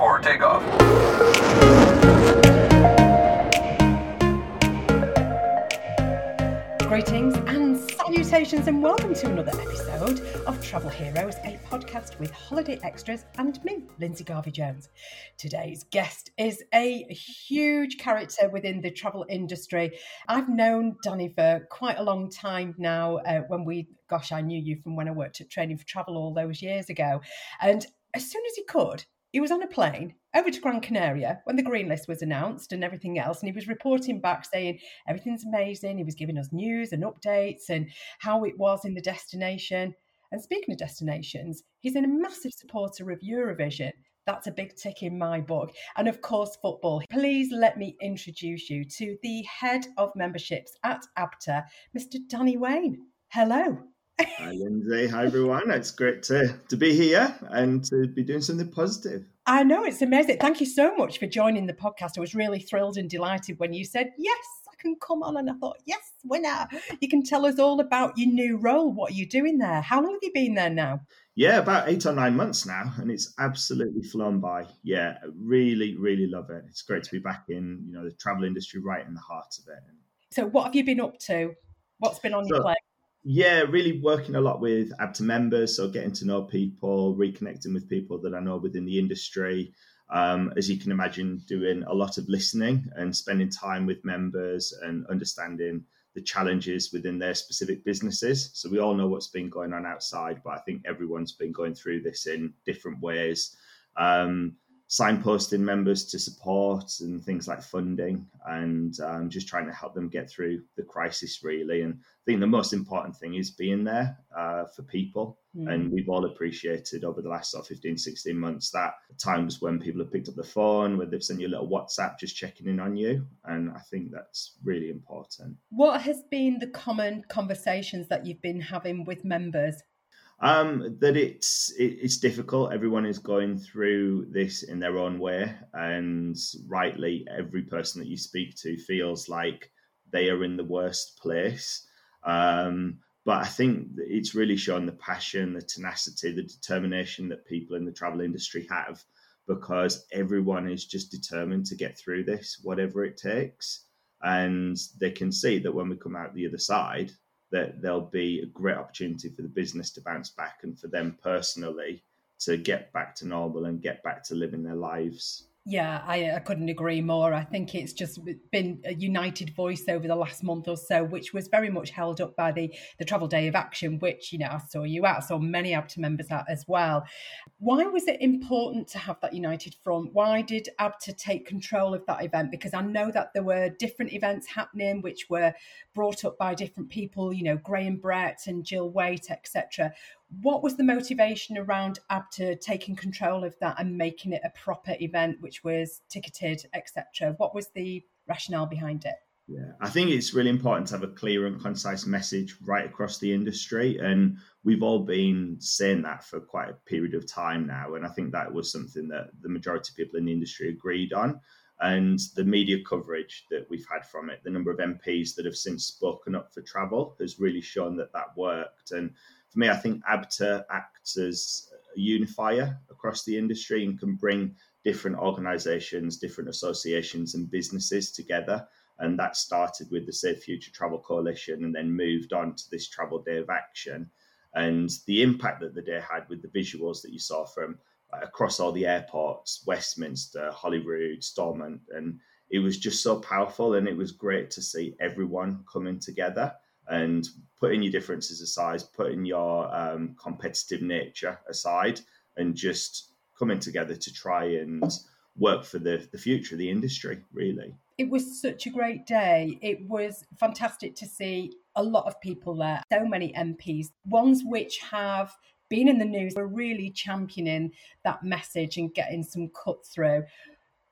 for takeoff. Greetings and salutations, and welcome to another episode of Travel Heroes, a podcast with holiday extras and me, Lindsay Garvey Jones. Today's guest is a huge character within the travel industry. I've known Danny for quite a long time now. Uh, when we, gosh, I knew you from when I worked at Training for Travel all those years ago. And as soon as he could, he was on a plane over to Gran Canaria when the green list was announced and everything else. And he was reporting back saying everything's amazing. He was giving us news and updates and how it was in the destination. And speaking of destinations, he's a massive supporter of Eurovision. That's a big tick in my book. And of course, football. Please let me introduce you to the head of memberships at ABTA, Mr. Danny Wayne. Hello. Hi, Lindsay. Hi, everyone. It's great to, to be here and to be doing something positive. I know, it's amazing. Thank you so much for joining the podcast. I was really thrilled and delighted when you said, Yes, I can come on. And I thought, Yes, winner. You can tell us all about your new role. What are you doing there? How long have you been there now? Yeah, about eight or nine months now, and it's absolutely flown by. Yeah, really, really love it. It's great to be back in, you know, the travel industry right in the heart of it. So, what have you been up to? What's been on so, your plate? Yeah, really working a lot with ABTA members, so getting to know people, reconnecting with people that I know within the industry. Um, as you can imagine, doing a lot of listening and spending time with members and understanding the challenges within their specific businesses. So we all know what's been going on outside, but I think everyone's been going through this in different ways. Um, signposting members to support and things like funding and um, just trying to help them get through the crisis really. And i think the most important thing is being there uh, for people. Mm. and we've all appreciated over the last sort of 15 16 months that times when people have picked up the phone where they've sent you a little whatsapp just checking in on you. And i think that's really important. What has been the common conversations that you've been having with members um, that it's it, it's difficult. Everyone is going through this in their own way, and rightly, every person that you speak to feels like they are in the worst place. Um, but I think it's really shown the passion, the tenacity, the determination that people in the travel industry have, because everyone is just determined to get through this, whatever it takes. And they can see that when we come out the other side, that there'll be a great opportunity for the business to bounce back and for them personally to get back to normal and get back to living their lives yeah, I, I, couldn't agree more. I think it's just been a united voice over the last month or so, which was very much held up by the, the Travel Day of Action, which, you know, I saw you at, saw many ABTA members at as well. Why was it important to have that united front? Why did ABTA take control of that event? Because I know that there were different events happening, which were brought up by different people, you know, Graham Brett and Jill Waite, etc what was the motivation around ABTA taking control of that and making it a proper event, which was ticketed, etc.? What was the rationale behind it? Yeah, I think it's really important to have a clear and concise message right across the industry. And we've all been saying that for quite a period of time now. And I think that was something that the majority of people in the industry agreed on. And the media coverage that we've had from it, the number of MPs that have since spoken up for travel has really shown that that worked. And for me, I think ABTA acts as a unifier across the industry and can bring different organizations, different associations, and businesses together. And that started with the Save Future Travel Coalition and then moved on to this Travel Day of Action. And the impact that the day had with the visuals that you saw from across all the airports, Westminster, Holyrood, Stormont, and it was just so powerful. And it was great to see everyone coming together and putting your differences aside, putting your um, competitive nature aside, and just coming together to try and work for the, the future of the industry, really. It was such a great day. It was fantastic to see a lot of people there, so many MPs, ones which have been in the news, were really championing that message and getting some cut through.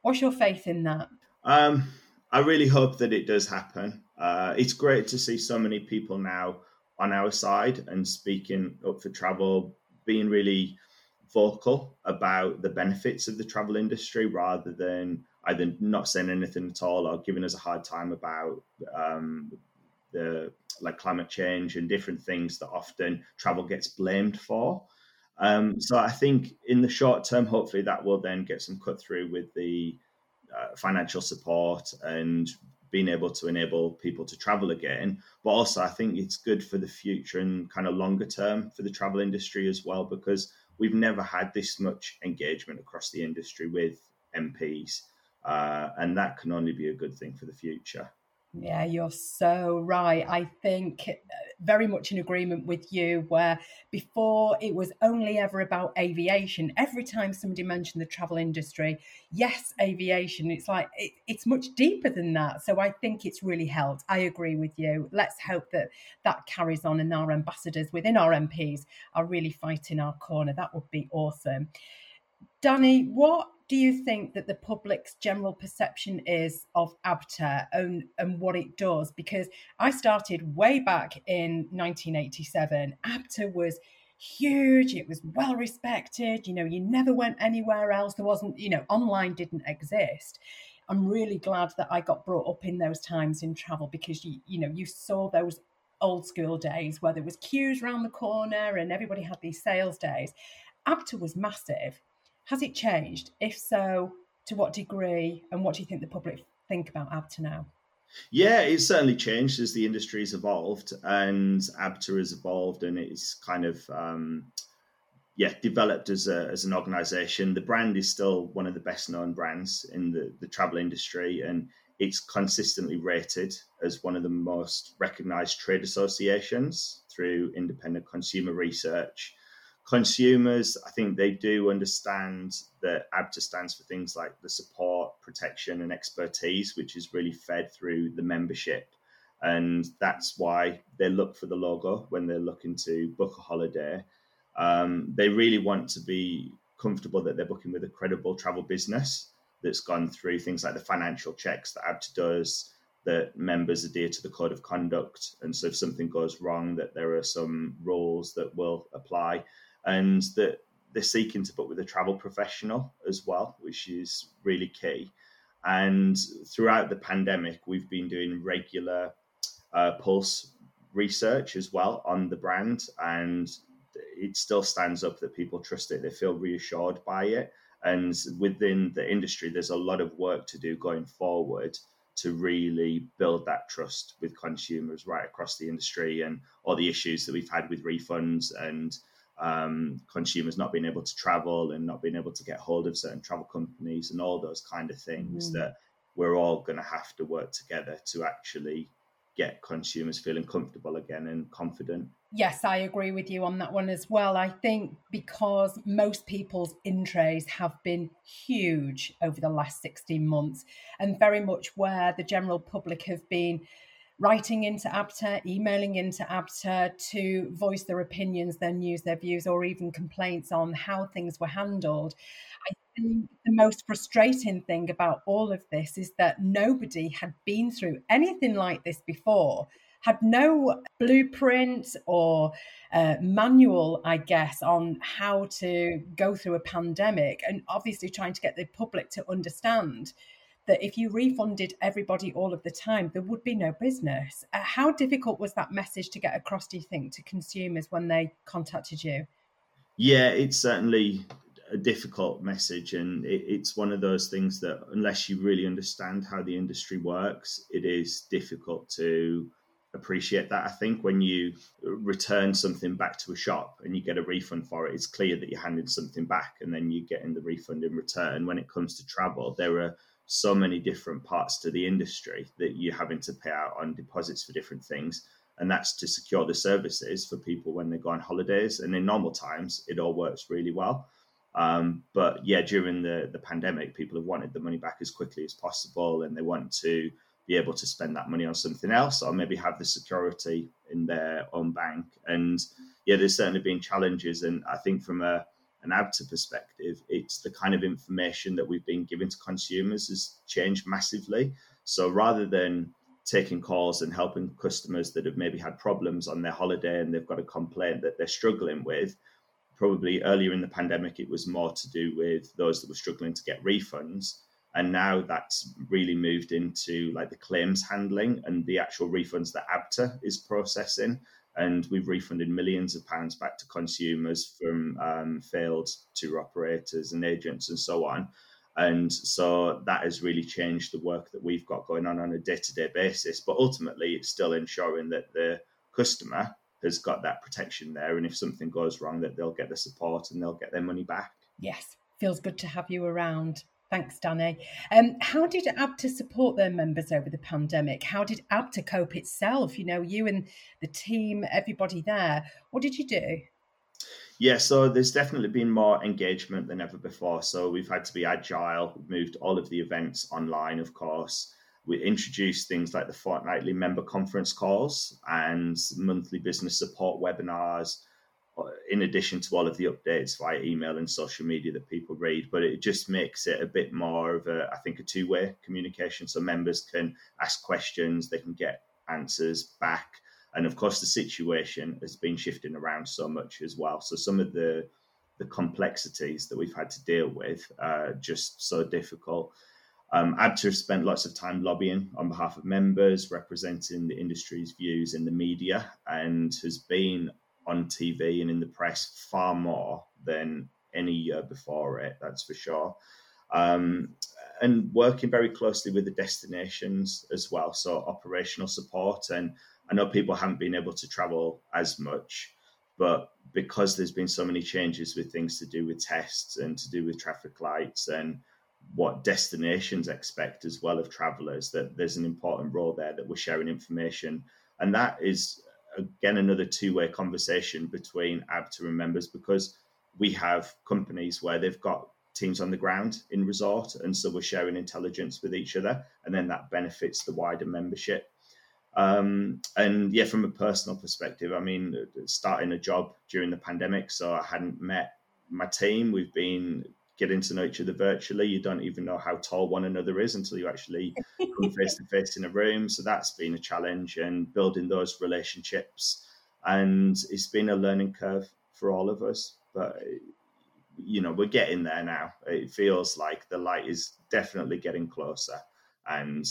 What's your faith in that? Um, I really hope that it does happen. Uh, it's great to see so many people now on our side and speaking up for travel, being really vocal about the benefits of the travel industry rather than either not saying anything at all or giving us a hard time about um, the like climate change and different things that often travel gets blamed for. Um, so I think in the short term, hopefully that will then get some cut through with the uh, financial support and being able to enable people to travel again. But also, I think it's good for the future and kind of longer term for the travel industry as well, because we've never had this much engagement across the industry with MPs. Uh, and that can only be a good thing for the future. Yeah, you're so right. I think uh, very much in agreement with you, where before it was only ever about aviation. Every time somebody mentioned the travel industry, yes, aviation, it's like it, it's much deeper than that. So I think it's really helped. I agree with you. Let's hope that that carries on and our ambassadors within our MPs are really fighting our corner. That would be awesome. Danny, what do you think that the public's general perception is of ABTA and, and what it does? Because I started way back in 1987. ABTA was huge, it was well respected, you know, you never went anywhere else. There wasn't, you know, online didn't exist. I'm really glad that I got brought up in those times in travel because you, you know, you saw those old school days where there was queues around the corner and everybody had these sales days. ABTA was massive has it changed? If so, to what degree? And what do you think the public think about ABTA now? Yeah, it's certainly changed as the industry has evolved and ABTA has evolved and it's kind of um, yeah developed as a, as an organization. The brand is still one of the best known brands in the, the travel industry and it's consistently rated as one of the most recognized trade associations through independent consumer research consumers, I think they do understand that ABTA stands for things like the support, protection, and expertise, which is really fed through the membership. And that's why they look for the logo when they're looking to book a holiday. Um, they really want to be comfortable that they're booking with a credible travel business that's gone through things like the financial checks that ABTA does, that members adhere to the code of conduct. And so if something goes wrong, that there are some rules that will apply and that they're seeking to book with a travel professional as well, which is really key. And throughout the pandemic, we've been doing regular uh, pulse research as well on the brand, and it still stands up that people trust it. They feel reassured by it. And within the industry, there's a lot of work to do going forward to really build that trust with consumers right across the industry and all the issues that we've had with refunds and um, consumers not being able to travel and not being able to get hold of certain travel companies and all those kind of things mm. that we're all going to have to work together to actually get consumers feeling comfortable again and confident. Yes, I agree with you on that one as well. I think because most people's intros have been huge over the last 16 months and very much where the general public have been writing into ABTA, emailing into ABTA to voice their opinions, their news, their views, or even complaints on how things were handled. I think the most frustrating thing about all of this is that nobody had been through anything like this before had no blueprint or uh, manual, I guess, on how to go through a pandemic, and obviously trying to get the public to understand that if you refunded everybody all of the time, there would be no business. Uh, how difficult was that message to get across, do you think, to consumers when they contacted you? Yeah, it's certainly a difficult message. And it, it's one of those things that, unless you really understand how the industry works, it is difficult to appreciate that. I think when you return something back to a shop and you get a refund for it, it's clear that you're handing something back and then you're getting the refund in return. When it comes to travel, there are so many different parts to the industry that you're having to pay out on deposits for different things. And that's to secure the services for people when they go on holidays. And in normal times, it all works really well. Um, but yeah, during the, the pandemic, people have wanted the money back as quickly as possible and they want to be able to spend that money on something else or maybe have the security in their own bank. And yeah, there's certainly been challenges. And I think from a an ABTA perspective, it's the kind of information that we've been giving to consumers has changed massively. So rather than taking calls and helping customers that have maybe had problems on their holiday and they've got a complaint that they're struggling with, probably earlier in the pandemic, it was more to do with those that were struggling to get refunds. And now that's really moved into like the claims handling and the actual refunds that ABTA is processing and we've refunded millions of pounds back to consumers from um, failed tour operators and agents and so on. And so that has really changed the work that we've got going on on a day to day basis. But ultimately, it's still ensuring that the customer has got that protection there. And if something goes wrong, that they'll get the support and they'll get their money back. Yes, feels good to have you around. Thanks, Danny. Um, how did ABTA support their members over the pandemic? How did ABTA cope itself? You know, you and the team, everybody there. What did you do? Yeah, so there's definitely been more engagement than ever before. So we've had to be agile, we've moved all of the events online, of course. We introduced things like the fortnightly member conference calls and monthly business support webinars in addition to all of the updates via email and social media that people read, but it just makes it a bit more of a, I think, a two way communication. So members can ask questions, they can get answers back. And of course, the situation has been shifting around so much as well. So some of the the complexities that we've had to deal with are just so difficult. Um, ABTA has spent lots of time lobbying on behalf of members, representing the industry's views in the media, and has been on TV and in the press far more than any year before it, that's for sure. Um, and working very closely with the destinations as well, so operational support. And I know people haven't been able to travel as much, but because there's been so many changes with things to do with tests and to do with traffic lights and what destinations expect as well of travelers, that there's an important role there that we're sharing information. And that is again another two-way conversation between ABTA and members because we have companies where they've got teams on the ground in resort and so we're sharing intelligence with each other and then that benefits the wider membership. Um, and yeah from a personal perspective i mean starting a job during the pandemic so i hadn't met my team. We've been getting to know each other virtually. You don't even know how tall one another is until you actually come face to face in a room. So that's been a challenge and building those relationships. And it's been a learning curve for all of us. But, you know, we're getting there now. It feels like the light is definitely getting closer. And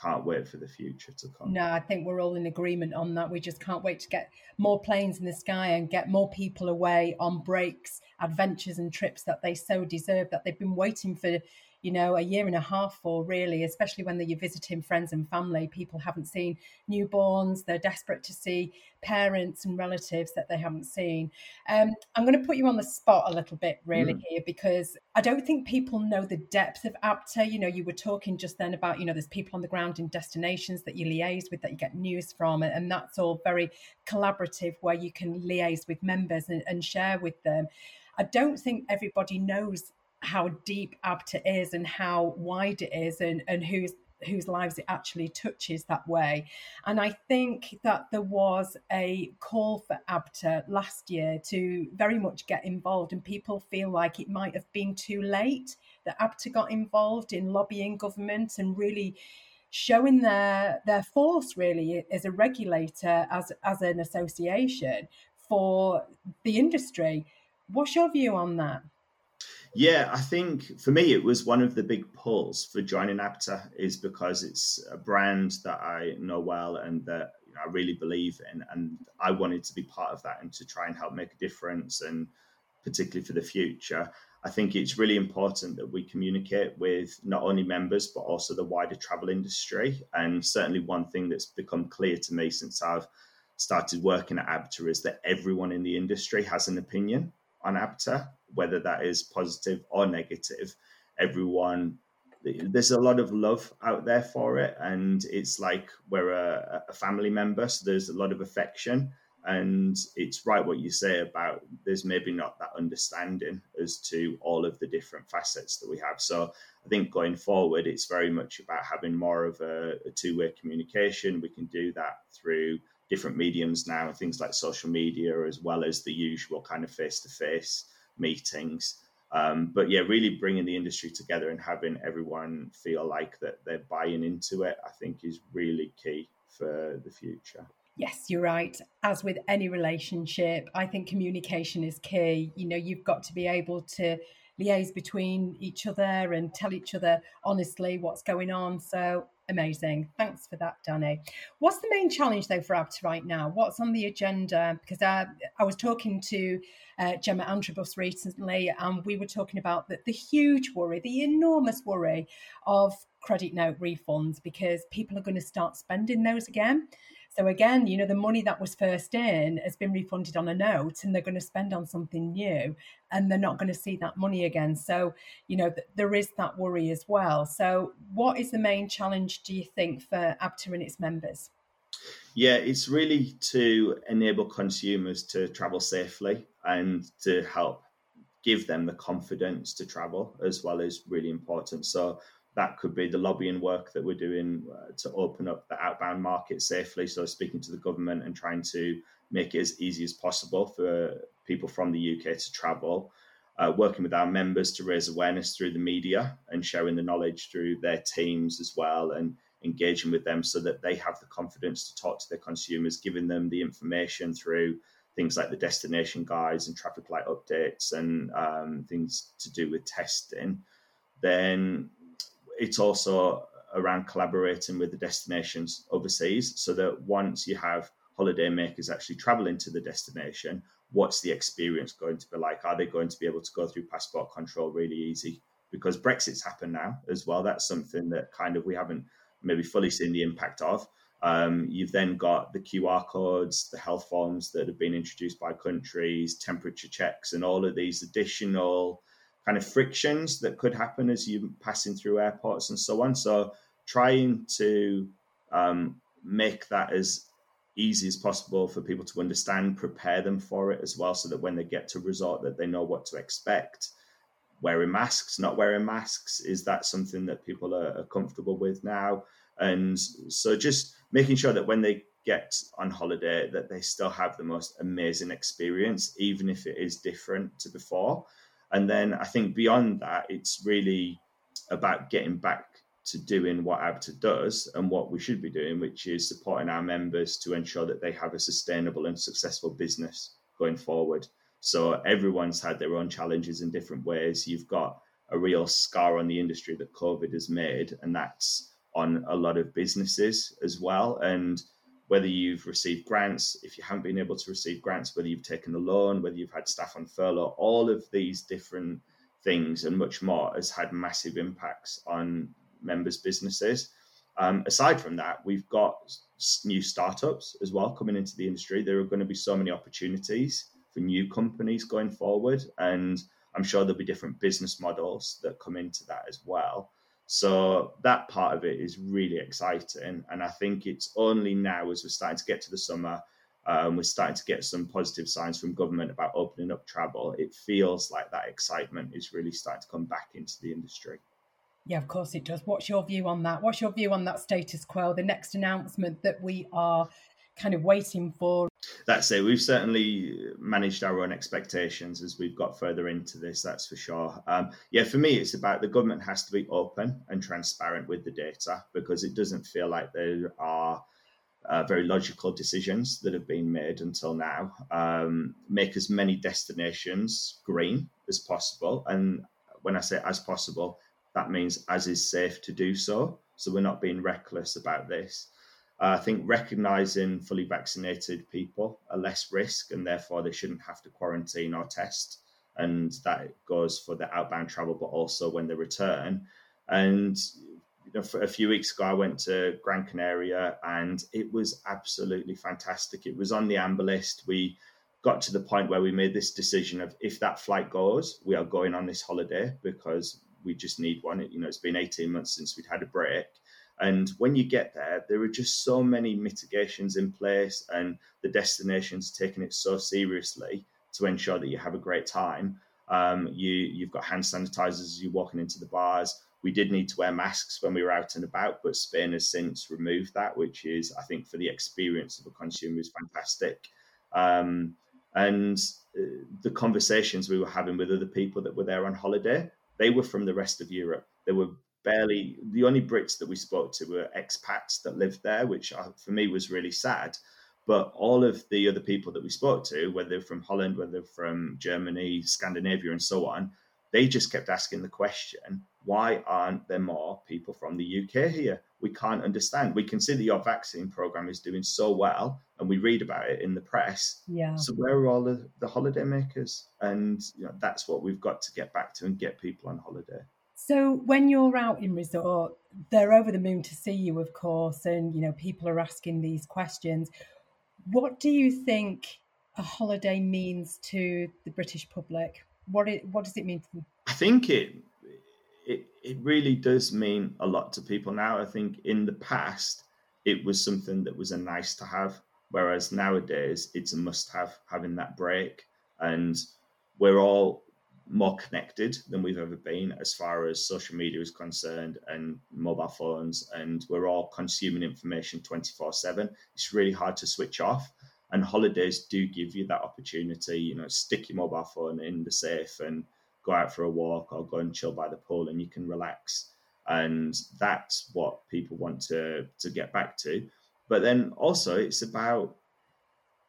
can't wait for the future to come. No, I think we're all in agreement on that. We just can't wait to get more planes in the sky and get more people away on breaks, adventures, and trips that they so deserve that they've been waiting for you know, a year and a half for really, especially when you're visiting friends and family. People haven't seen newborns, they're desperate to see parents and relatives that they haven't seen. Um, I'm going to put you on the spot a little bit, really, mm. here, because I don't think people know the depth of ABTA. You know, you were talking just then about, you know, there's people on the ground in destinations that you liaise with, that you get news from, and that's all very collaborative where you can liaise with members and, and share with them. I don't think everybody knows how deep ABTA is and how wide it is and, and whose whose lives it actually touches that way. And I think that there was a call for ABTA last year to very much get involved, and people feel like it might have been too late that ABTA got involved in lobbying government and really showing their their force really as a regulator as as an association for the industry. What's your view on that? Yeah, I think for me it was one of the big pulls for joining ABTA is because it's a brand that I know well and that you know, I really believe in, and I wanted to be part of that and to try and help make a difference, and particularly for the future. I think it's really important that we communicate with not only members but also the wider travel industry. And certainly, one thing that's become clear to me since I've started working at ABTA is that everyone in the industry has an opinion on ABTA, whether that is positive or negative. Everyone, there's a lot of love out there for it, and it's like we're a, a family member, so there's a lot of affection. And it's right what you say about there's maybe not that understanding as to all of the different facets that we have. So I think going forward, it's very much about having more of a, a two way communication. We can do that through different mediums now, things like social media, as well as the usual kind of face to face meetings. Um, but yeah, really bringing the industry together and having everyone feel like that they're buying into it, I think is really key for the future. Yes, you're right. As with any relationship, I think communication is key. You know, you've got to be able to liaise between each other and tell each other honestly what's going on. So Amazing. Thanks for that, Danny. What's the main challenge, though, for ABTA right now? What's on the agenda? Because uh, I was talking to uh, Gemma Antrobus recently, and we were talking about the, the huge worry, the enormous worry of credit note refunds because people are going to start spending those again. So again, you know, the money that was first in has been refunded on a note and they're going to spend on something new and they're not going to see that money again. So, you know, th- there is that worry as well. So, what is the main challenge, do you think, for ABTA and its members? Yeah, it's really to enable consumers to travel safely and to help give them the confidence to travel as well as really important. So that could be the lobbying work that we're doing uh, to open up the outbound market safely. So, speaking to the government and trying to make it as easy as possible for people from the UK to travel. Uh, working with our members to raise awareness through the media and sharing the knowledge through their teams as well, and engaging with them so that they have the confidence to talk to their consumers, giving them the information through things like the destination guides and traffic light updates and um, things to do with testing. Then it's also around collaborating with the destinations overseas so that once you have holiday makers actually traveling to the destination, what's the experience going to be like? Are they going to be able to go through passport control really easy? Because Brexit's happened now as well. That's something that kind of we haven't maybe fully seen the impact of. Um, you've then got the QR codes, the health forms that have been introduced by countries, temperature checks, and all of these additional kind of frictions that could happen as you're passing through airports and so on. So trying to um, make that as easy as possible for people to understand, prepare them for it as well, so that when they get to resort, that they know what to expect. Wearing masks, not wearing masks, is that something that people are, are comfortable with now? And so just making sure that when they get on holiday, that they still have the most amazing experience, even if it is different to before. And then I think beyond that, it's really about getting back to doing what ABTA does and what we should be doing, which is supporting our members to ensure that they have a sustainable and successful business going forward. So everyone's had their own challenges in different ways. You've got a real scar on the industry that COVID has made, and that's on a lot of businesses as well. And whether you've received grants, if you haven't been able to receive grants, whether you've taken a loan, whether you've had staff on furlough, all of these different things and much more has had massive impacts on members' businesses. Um, aside from that, we've got new startups as well coming into the industry. There are going to be so many opportunities for new companies going forward, and I'm sure there'll be different business models that come into that as well. So that part of it is really exciting. And I think it's only now as we're starting to get to the summer, um, we're starting to get some positive signs from government about opening up travel. It feels like that excitement is really starting to come back into the industry. Yeah, of course it does. What's your view on that? What's your view on that status quo, the next announcement that we are kind of waiting for? That's it. We've certainly managed our own expectations as we've got further into this, that's for sure. Um, yeah, for me, it's about the government has to be open and transparent with the data because it doesn't feel like there are uh, very logical decisions that have been made until now. Um, make as many destinations green as possible. And when I say as possible, that means as is safe to do so. So we're not being reckless about this. Uh, I think recognizing fully vaccinated people are less risk and therefore they shouldn't have to quarantine or test. And that goes for the outbound travel, but also when they return. And you know, a few weeks ago, I went to Gran Canaria and it was absolutely fantastic. It was on the amber list. We got to the point where we made this decision of if that flight goes, we are going on this holiday because we just need one. You know, it's been 18 months since we'd had a break. And when you get there, there are just so many mitigations in place, and the destination's taking it so seriously to ensure that you have a great time. Um, you you've got hand sanitizers as you're walking into the bars. We did need to wear masks when we were out and about, but Spain has since removed that, which is, I think, for the experience of a consumer is fantastic. Um, and uh, the conversations we were having with other people that were there on holiday, they were from the rest of Europe. They were barely the only Brits that we spoke to were expats that lived there, which for me was really sad. But all of the other people that we spoke to, whether from Holland, whether from Germany, Scandinavia, and so on, they just kept asking the question, why aren't there more people from the UK here? We can't understand. We can see that your vaccine program is doing so well, and we read about it in the press. Yeah. So where are all the, the holiday makers? And you know, that's what we've got to get back to and get people on holiday. So when you're out in resort, they're over the moon to see you, of course, and you know people are asking these questions. What do you think a holiday means to the British public? What it, what does it mean to them? I think it it it really does mean a lot to people now. I think in the past it was something that was a nice to have, whereas nowadays it's a must have having that break. And we're all more connected than we've ever been as far as social media is concerned and mobile phones and we're all consuming information 24 7 it's really hard to switch off and holidays do give you that opportunity you know stick your mobile phone in the safe and go out for a walk or go and chill by the pool and you can relax. And that's what people want to to get back to. But then also it's about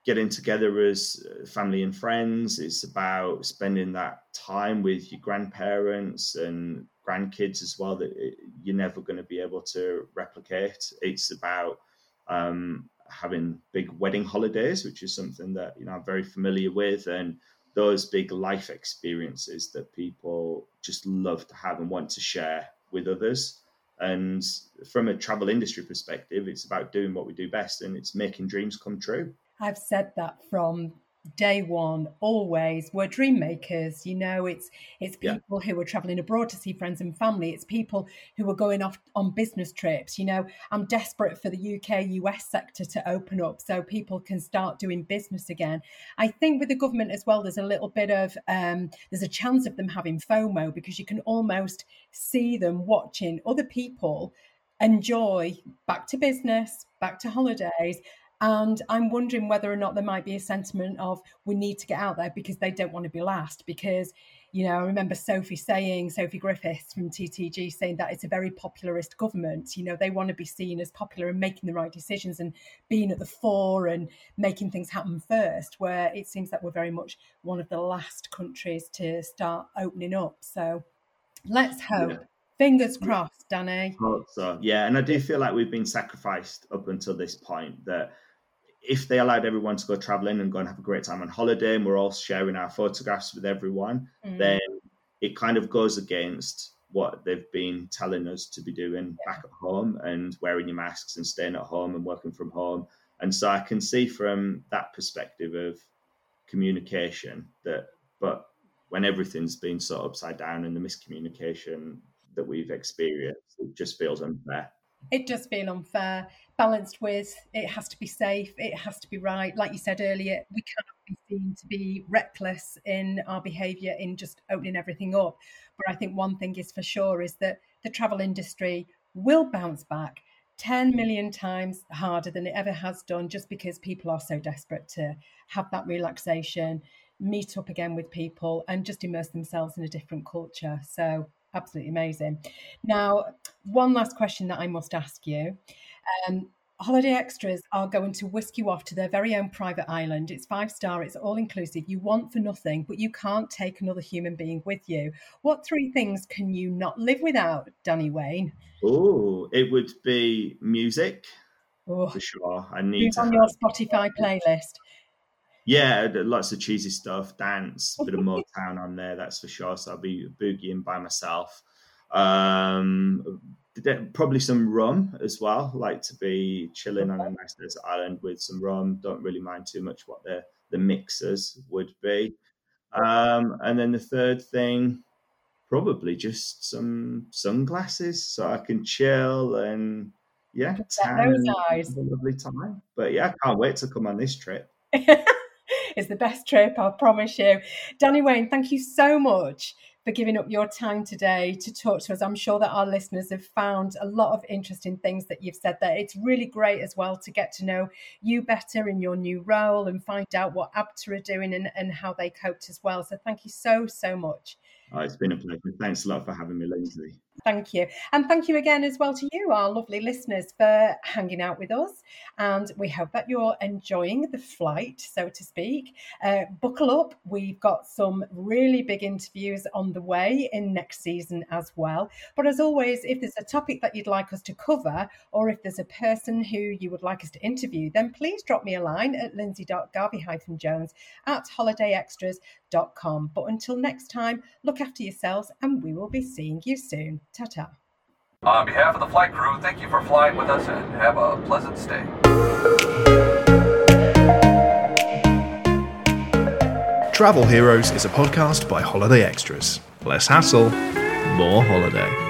getting together as uh, family and friends it's about spending that time with your grandparents and grandkids as well that you're never going to be able to replicate it's about um, having big wedding holidays which is something that you know i'm very familiar with and those big life experiences that people just love to have and want to share with others. And from a travel industry perspective, it's about doing what we do best and it's making dreams come true. I've said that from day one always. We're dream makers you know it's it's people yeah. who are traveling abroad to see friends and family. It's people who are going off on business trips you know. I'm desperate for the uk us sector to open up so people can start doing business again. I think with the government as well there's a little bit of um, there's a chance of them having fomo because you can almost see them watching other people enjoy back to business back to holidays and I'm wondering whether or not there might be a sentiment of we need to get out there because they don't want to be last. Because, you know, I remember Sophie saying, Sophie Griffiths from TTG saying that it's a very popularist government. You know, they want to be seen as popular and making the right decisions and being at the fore and making things happen first, where it seems that we're very much one of the last countries to start opening up. So let's hope. Yeah. Fingers crossed, Danny. Hope so. Yeah, and I do feel like we've been sacrificed up until this point that if they allowed everyone to go traveling and go and have a great time on holiday and we're all sharing our photographs with everyone, mm. then it kind of goes against what they've been telling us to be doing yeah. back at home and wearing your masks and staying at home and working from home. And so I can see from that perspective of communication that, but when everything's been so upside down and the miscommunication that we've experienced, it just feels unfair. It does feel unfair balanced with it has to be safe, it has to be right. Like you said earlier, we cannot be seen to be reckless in our behaviour in just opening everything up. But I think one thing is for sure is that the travel industry will bounce back 10 million times harder than it ever has done just because people are so desperate to have that relaxation, meet up again with people, and just immerse themselves in a different culture. So, absolutely amazing. Now, one last question that I must ask you. Um, Holiday Extras are going to whisk you off to their very own private island. It's five star, it's all inclusive. You want for nothing, but you can't take another human being with you. What three things can you not live without, Danny Wayne? Oh, it would be music oh, for sure. I need on your Spotify playlist. Yeah, lots of cheesy stuff, dance, a bit of Motown on there, that's for sure. So I'll be boogieing by myself. Um, probably some rum as well. Like to be chilling on a nice desert island with some rum. Don't really mind too much what the the mixers would be. Um, and then the third thing, probably just some sunglasses so I can chill and yeah, tan those a lovely time. But yeah, I can't wait to come on this trip. it's the best trip, I promise you. Danny Wayne, thank you so much for giving up your time today to talk to us. I'm sure that our listeners have found a lot of interesting things that you've said there. It's really great as well to get to know you better in your new role and find out what ABTA are doing and, and how they coped as well. So thank you so, so much. Oh, it's been a pleasure. Thanks a lot for having me, Lindsay. Thank you. And thank you again as well to you our lovely listeners, for hanging out with us. And we hope that you're enjoying the flight, so to speak. Uh, buckle up. We've got some really big interviews on the way in next season as well. But as always, if there's a topic that you'd like us to cover, or if there's a person who you would like us to interview, then please drop me a line at lindsay.garvey-jones at holidayextras.com. But until next time, look after yourselves and we will be seeing you soon. Ta ta. On behalf of the flight crew, thank you for flying with us and have a pleasant stay. Travel Heroes is a podcast by Holiday Extras. Less hassle, more holiday.